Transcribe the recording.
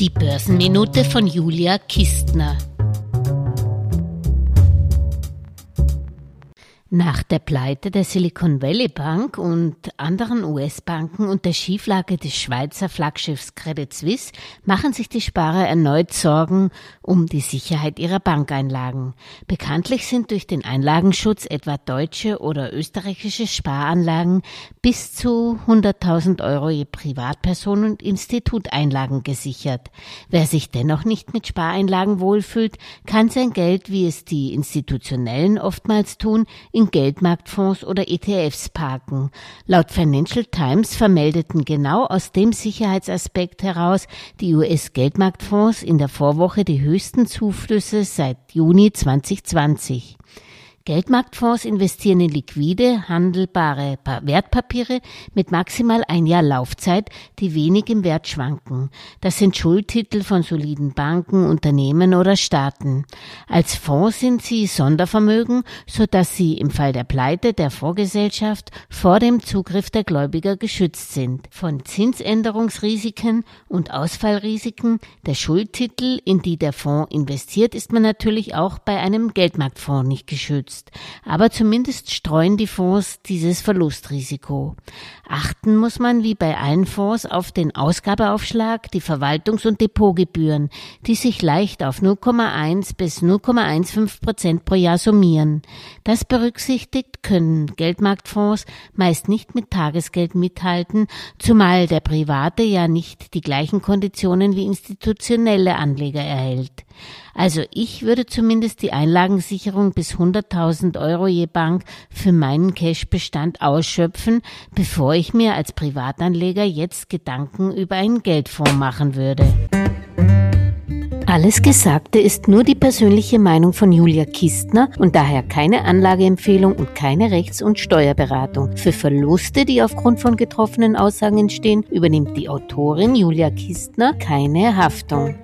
Die Börsenminute von Julia Kistner. Nach der Pleite der Silicon Valley Bank und anderen US-Banken und der Schieflage des Schweizer Flaggschiffs Credit Suisse machen sich die Sparer erneut Sorgen um die Sicherheit ihrer Bankeinlagen. Bekanntlich sind durch den Einlagenschutz etwa deutsche oder österreichische Sparanlagen bis zu 100.000 Euro je Privatperson und Instituteinlagen gesichert. Wer sich dennoch nicht mit Spareinlagen wohlfühlt, kann sein Geld, wie es die Institutionellen oftmals tun, Geldmarktfonds oder ETFs parken. Laut Financial Times vermeldeten genau aus dem Sicherheitsaspekt heraus die US-Geldmarktfonds in der Vorwoche die höchsten Zuflüsse seit Juni 2020. Geldmarktfonds investieren in liquide, handelbare Wertpapiere mit maximal ein Jahr Laufzeit, die wenig im Wert schwanken. Das sind Schuldtitel von soliden Banken, Unternehmen oder Staaten. Als Fonds sind sie Sondervermögen, so dass sie im Fall der Pleite der Vorgesellschaft vor dem Zugriff der Gläubiger geschützt sind. Von Zinsänderungsrisiken und Ausfallrisiken der Schuldtitel, in die der Fonds investiert, ist man natürlich auch bei einem Geldmarktfonds nicht geschützt geschützt, aber zumindest streuen die Fonds dieses Verlustrisiko. Achten muss man wie bei allen Fonds auf den Ausgabeaufschlag, die Verwaltungs- und Depotgebühren, die sich leicht auf 0,1 bis 0,15 Prozent pro Jahr summieren. Das berücksichtigt können Geldmarktfonds meist nicht mit Tagesgeld mithalten, zumal der Private ja nicht die gleichen Konditionen wie institutionelle Anleger erhält. Also ich würde zumindest die Einlagensicherung bis 100.000 Euro je Bank für meinen Cashbestand ausschöpfen, bevor ich mir als Privatanleger jetzt Gedanken über einen Geldfonds machen würde. Alles Gesagte ist nur die persönliche Meinung von Julia Kistner und daher keine Anlageempfehlung und keine Rechts- und Steuerberatung. Für Verluste, die aufgrund von getroffenen Aussagen entstehen, übernimmt die Autorin Julia Kistner keine Haftung.